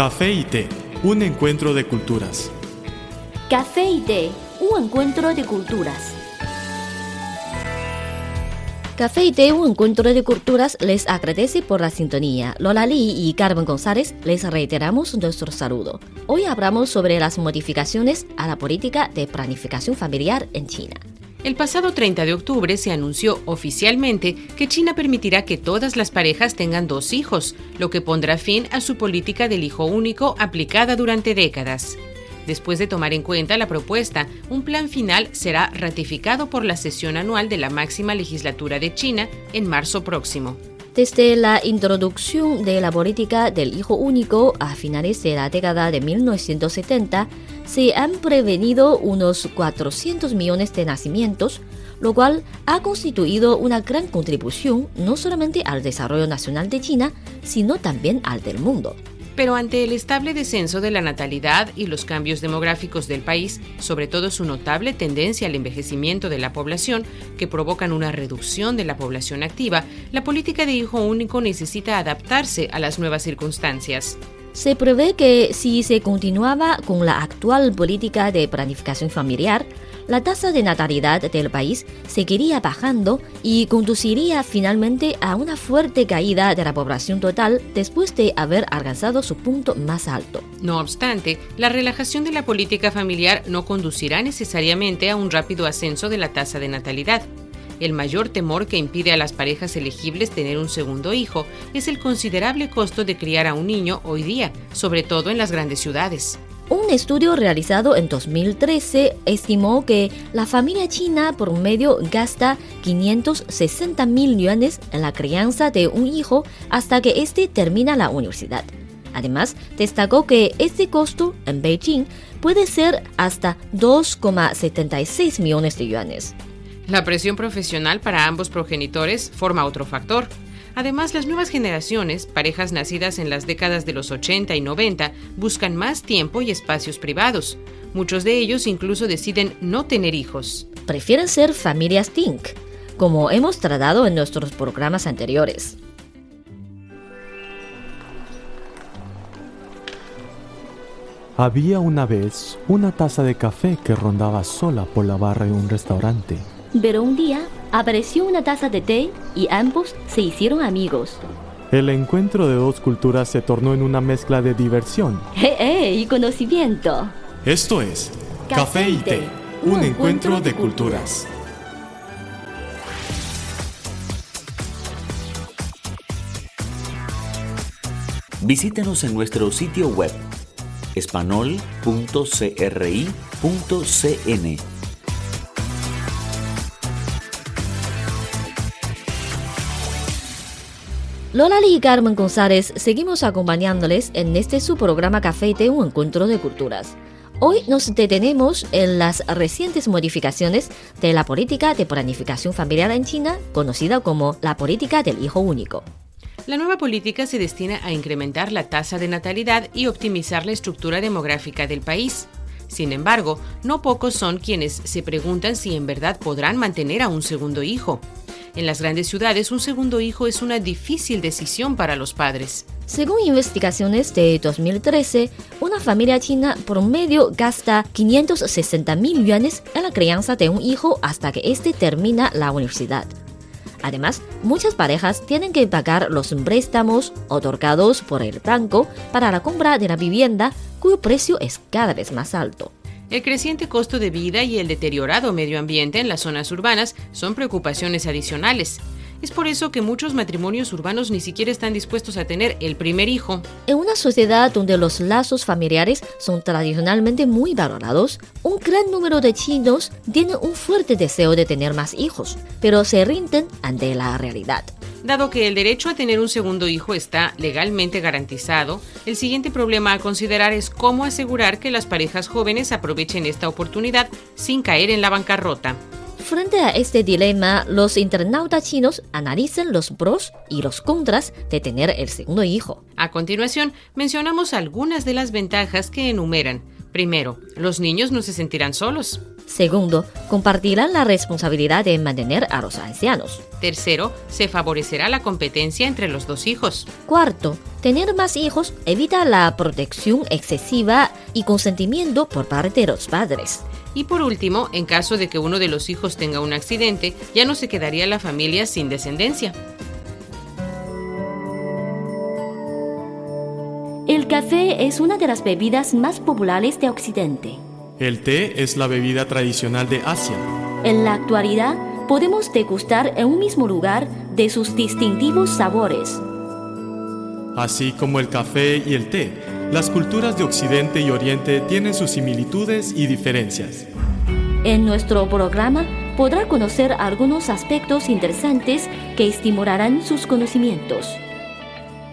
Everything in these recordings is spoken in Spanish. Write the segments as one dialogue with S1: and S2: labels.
S1: Café y té, un encuentro de culturas.
S2: Café y té, un encuentro de culturas. Café y té, un encuentro de culturas, les agradece por la sintonía. Lola Lee y Carmen González les reiteramos nuestro saludo. Hoy hablamos sobre las modificaciones a la política de planificación familiar en China.
S3: El pasado 30 de octubre se anunció oficialmente que China permitirá que todas las parejas tengan dos hijos, lo que pondrá fin a su política del hijo único aplicada durante décadas. Después de tomar en cuenta la propuesta, un plan final será ratificado por la sesión anual de la máxima legislatura de China en marzo próximo.
S2: Desde la introducción de la política del hijo único a finales de la década de 1970, se han prevenido unos 400 millones de nacimientos, lo cual ha constituido una gran contribución no solamente al desarrollo nacional de China, sino también al del mundo.
S3: Pero ante el estable descenso de la natalidad y los cambios demográficos del país, sobre todo su notable tendencia al envejecimiento de la población, que provocan una reducción de la población activa, la política de hijo único necesita adaptarse a las nuevas circunstancias.
S2: Se prevé que si se continuaba con la actual política de planificación familiar, la tasa de natalidad del país seguiría bajando y conduciría finalmente a una fuerte caída de la población total después de haber alcanzado su punto más alto.
S3: No obstante, la relajación de la política familiar no conducirá necesariamente a un rápido ascenso de la tasa de natalidad. El mayor temor que impide a las parejas elegibles tener un segundo hijo es el considerable costo de criar a un niño hoy día, sobre todo en las grandes ciudades.
S2: Un estudio realizado en 2013 estimó que la familia china por medio gasta 560 mil yuanes en la crianza de un hijo hasta que éste termina la universidad. Además, destacó que este costo en Beijing puede ser hasta 2,76 millones de yuanes.
S3: La presión profesional para ambos progenitores forma otro factor. Además, las nuevas generaciones, parejas nacidas en las décadas de los 80 y 90, buscan más tiempo y espacios privados. Muchos de ellos incluso deciden no tener hijos.
S2: Prefieren ser familias Tink, como hemos tratado en nuestros programas anteriores.
S1: Había una vez una taza de café que rondaba sola por la barra de un restaurante.
S2: Pero un día apareció una taza de té y ambos se hicieron amigos.
S1: El encuentro de dos culturas se tornó en una mezcla de diversión.
S2: ¡Eh, eh! Y conocimiento.
S1: Esto es Café y Té, un encuentro de culturas.
S4: Visítenos en nuestro sitio web espanol.cri.cn.
S2: Lola y Carmen González seguimos acompañándoles en este su programa Café Té, un encuentro de culturas. Hoy nos detenemos en las recientes modificaciones de la política de planificación familiar en China, conocida como la política del hijo único.
S3: La nueva política se destina a incrementar la tasa de natalidad y optimizar la estructura demográfica del país. Sin embargo, no pocos son quienes se preguntan si en verdad podrán mantener a un segundo hijo. En las grandes ciudades, un segundo hijo es una difícil decisión para los padres.
S2: Según investigaciones de 2013, una familia china promedio gasta 560 mil yuanes en la crianza de un hijo hasta que éste termina la universidad. Además, muchas parejas tienen que pagar los préstamos otorgados por el banco para la compra de la vivienda, cuyo precio es cada vez más alto.
S3: El creciente costo de vida y el deteriorado medio ambiente en las zonas urbanas son preocupaciones adicionales. Es por eso que muchos matrimonios urbanos ni siquiera están dispuestos a tener el primer hijo.
S2: En una sociedad donde los lazos familiares son tradicionalmente muy valorados, un gran número de chinos tienen un fuerte deseo de tener más hijos, pero se rinden ante la realidad.
S3: Dado que el derecho a tener un segundo hijo está legalmente garantizado, el siguiente problema a considerar es cómo asegurar que las parejas jóvenes aprovechen esta oportunidad sin caer en la bancarrota.
S2: Frente a este dilema, los internautas chinos analizan los pros y los contras de tener el segundo hijo.
S3: A continuación, mencionamos algunas de las ventajas que enumeran. Primero, los niños no se sentirán solos.
S2: Segundo, compartirán la responsabilidad de mantener a los ancianos.
S3: Tercero, se favorecerá la competencia entre los dos hijos.
S2: Cuarto, tener más hijos evita la protección excesiva y consentimiento por parte de los padres.
S3: Y por último, en caso de que uno de los hijos tenga un accidente, ya no se quedaría la familia sin descendencia.
S2: Café es una de las bebidas más populares de Occidente.
S1: El té es la bebida tradicional de Asia.
S2: En la actualidad, podemos degustar en un mismo lugar de sus distintivos sabores.
S1: Así como el café y el té, las culturas de Occidente y Oriente tienen sus similitudes y diferencias.
S2: En nuestro programa podrá conocer algunos aspectos interesantes que estimularán sus conocimientos.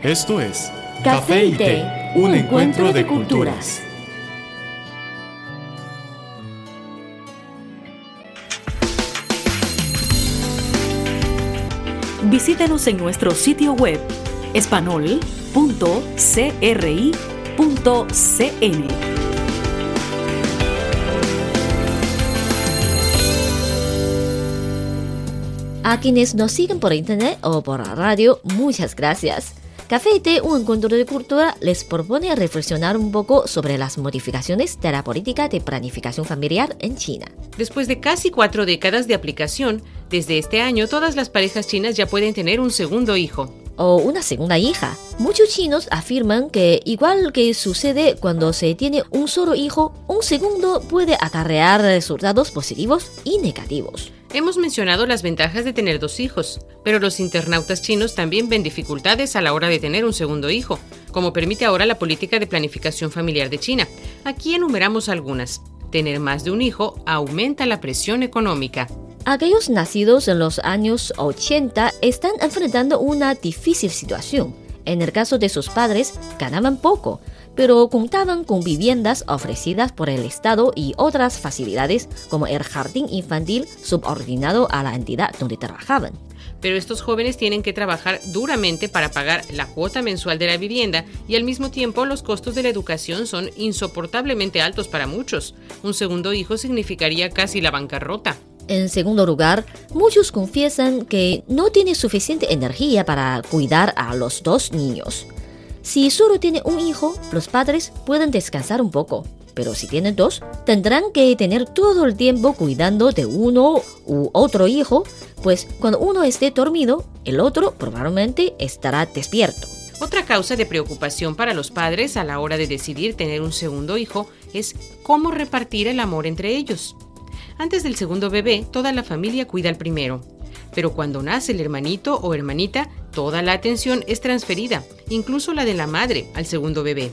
S1: Esto es Café y Té, un encuentro de culturas.
S5: Visítenos en nuestro sitio web espanol.cri.cn.
S2: A quienes nos siguen por internet o por radio, muchas gracias. Café y Té, un encuentro de cultura, les propone reflexionar un poco sobre las modificaciones de la política de planificación familiar en China.
S3: Después de casi cuatro décadas de aplicación, desde este año todas las parejas chinas ya pueden tener un segundo hijo.
S2: O una segunda hija. Muchos chinos afirman que, igual que sucede cuando se tiene un solo hijo, un segundo puede acarrear resultados positivos y negativos.
S3: Hemos mencionado las ventajas de tener dos hijos, pero los internautas chinos también ven dificultades a la hora de tener un segundo hijo, como permite ahora la política de planificación familiar de China. Aquí enumeramos algunas. Tener más de un hijo aumenta la presión económica.
S2: Aquellos nacidos en los años 80 están enfrentando una difícil situación. En el caso de sus padres, ganaban poco, pero contaban con viviendas ofrecidas por el Estado y otras facilidades como el jardín infantil subordinado a la entidad donde trabajaban.
S3: Pero estos jóvenes tienen que trabajar duramente para pagar la cuota mensual de la vivienda y al mismo tiempo los costos de la educación son insoportablemente altos para muchos. Un segundo hijo significaría casi la bancarrota.
S2: En segundo lugar, muchos confiesan que no tiene suficiente energía para cuidar a los dos niños. Si solo tiene un hijo, los padres pueden descansar un poco, pero si tienen dos, tendrán que tener todo el tiempo cuidando de uno u otro hijo, pues cuando uno esté dormido, el otro probablemente estará despierto.
S3: Otra causa de preocupación para los padres a la hora de decidir tener un segundo hijo es cómo repartir el amor entre ellos. Antes del segundo bebé, toda la familia cuida al primero. Pero cuando nace el hermanito o hermanita, toda la atención es transferida, incluso la de la madre, al segundo bebé.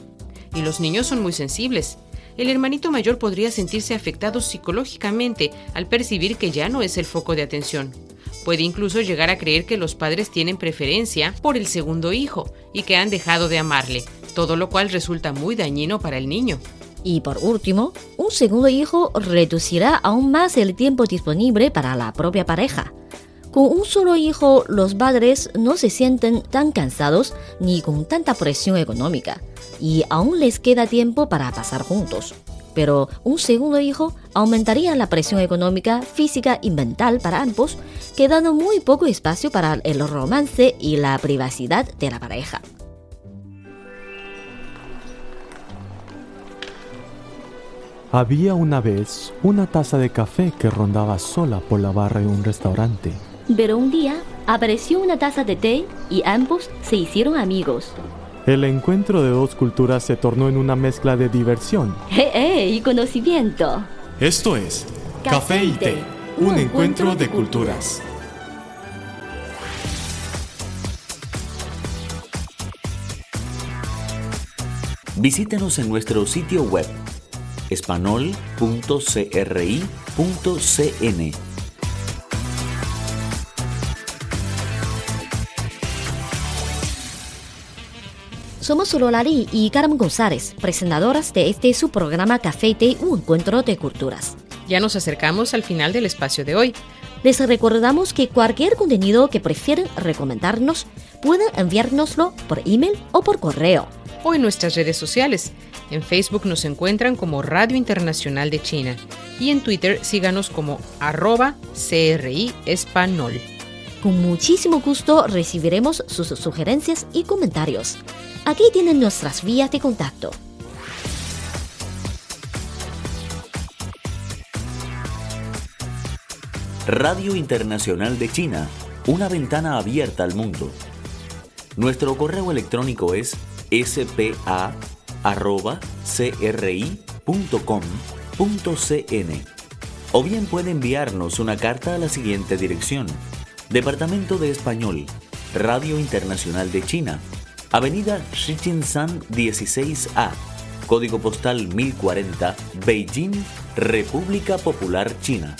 S3: Y los niños son muy sensibles. El hermanito mayor podría sentirse afectado psicológicamente al percibir que ya no es el foco de atención. Puede incluso llegar a creer que los padres tienen preferencia por el segundo hijo y que han dejado de amarle, todo lo cual resulta muy dañino para el niño.
S2: Y por último, un segundo hijo reducirá aún más el tiempo disponible para la propia pareja. Con un solo hijo, los padres no se sienten tan cansados ni con tanta presión económica, y aún les queda tiempo para pasar juntos. Pero un segundo hijo aumentaría la presión económica, física y mental para ambos, quedando muy poco espacio para el romance y la privacidad de la pareja.
S1: Había una vez una taza de café que rondaba sola por la barra de un restaurante.
S2: Pero un día apareció una taza de té y ambos se hicieron amigos.
S1: El encuentro de dos culturas se tornó en una mezcla de diversión.
S2: ¡Eh, eh! Y conocimiento.
S1: Esto es Café y Té, un encuentro de culturas.
S4: Visítenos en nuestro sitio web espanol.cri.cn
S2: Somos Lolari y Carmen González, presentadoras de este su programa Café y Té, un encuentro de culturas.
S3: Ya nos acercamos al final del espacio de hoy.
S2: Les recordamos que cualquier contenido que prefieren recomendarnos pueden enviárnoslo por email o por correo.
S3: O en nuestras redes sociales. En Facebook nos encuentran como Radio Internacional de China y en Twitter síganos como arroba CRI Espanol.
S2: Con muchísimo gusto recibiremos sus sugerencias y comentarios. Aquí tienen nuestras vías de contacto.
S4: Radio Internacional de China, una ventana abierta al mundo. Nuestro correo electrónico es spa.cri.com.cn o bien puede enviarnos una carta a la siguiente dirección. Departamento de Español, Radio Internacional de China, Avenida Shichinshan 16A, Código Postal 1040, Beijing, República Popular China.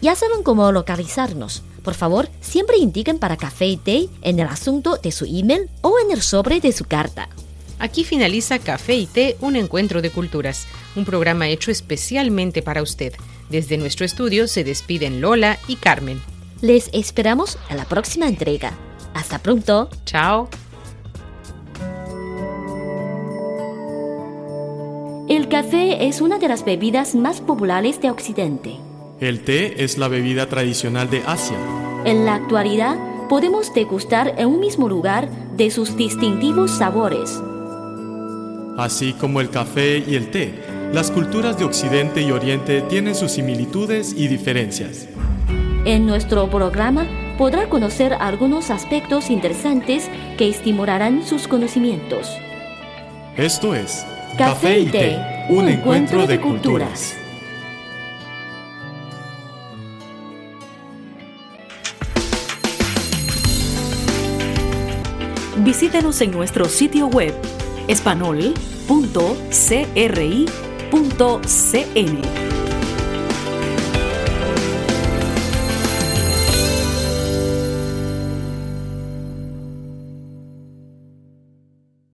S2: Ya saben cómo localizarnos. Por favor, siempre indiquen para café y té en el asunto de su email o en el sobre de su carta.
S3: Aquí finaliza Café y Té, un encuentro de culturas, un programa hecho especialmente para usted. Desde nuestro estudio se despiden Lola y Carmen.
S2: Les esperamos en la próxima entrega. Hasta pronto.
S3: Chao.
S2: El café es una de las bebidas más populares de Occidente.
S1: El té es la bebida tradicional de Asia.
S2: En la actualidad, podemos degustar en un mismo lugar de sus distintivos sabores.
S1: Así como el café y el té, las culturas de Occidente y Oriente tienen sus similitudes y diferencias.
S2: En nuestro programa podrá conocer algunos aspectos interesantes que estimularán sus conocimientos.
S1: Esto es Café y Té, un encuentro de culturas.
S5: Visítenos en nuestro sitio web espanol.cri.cn.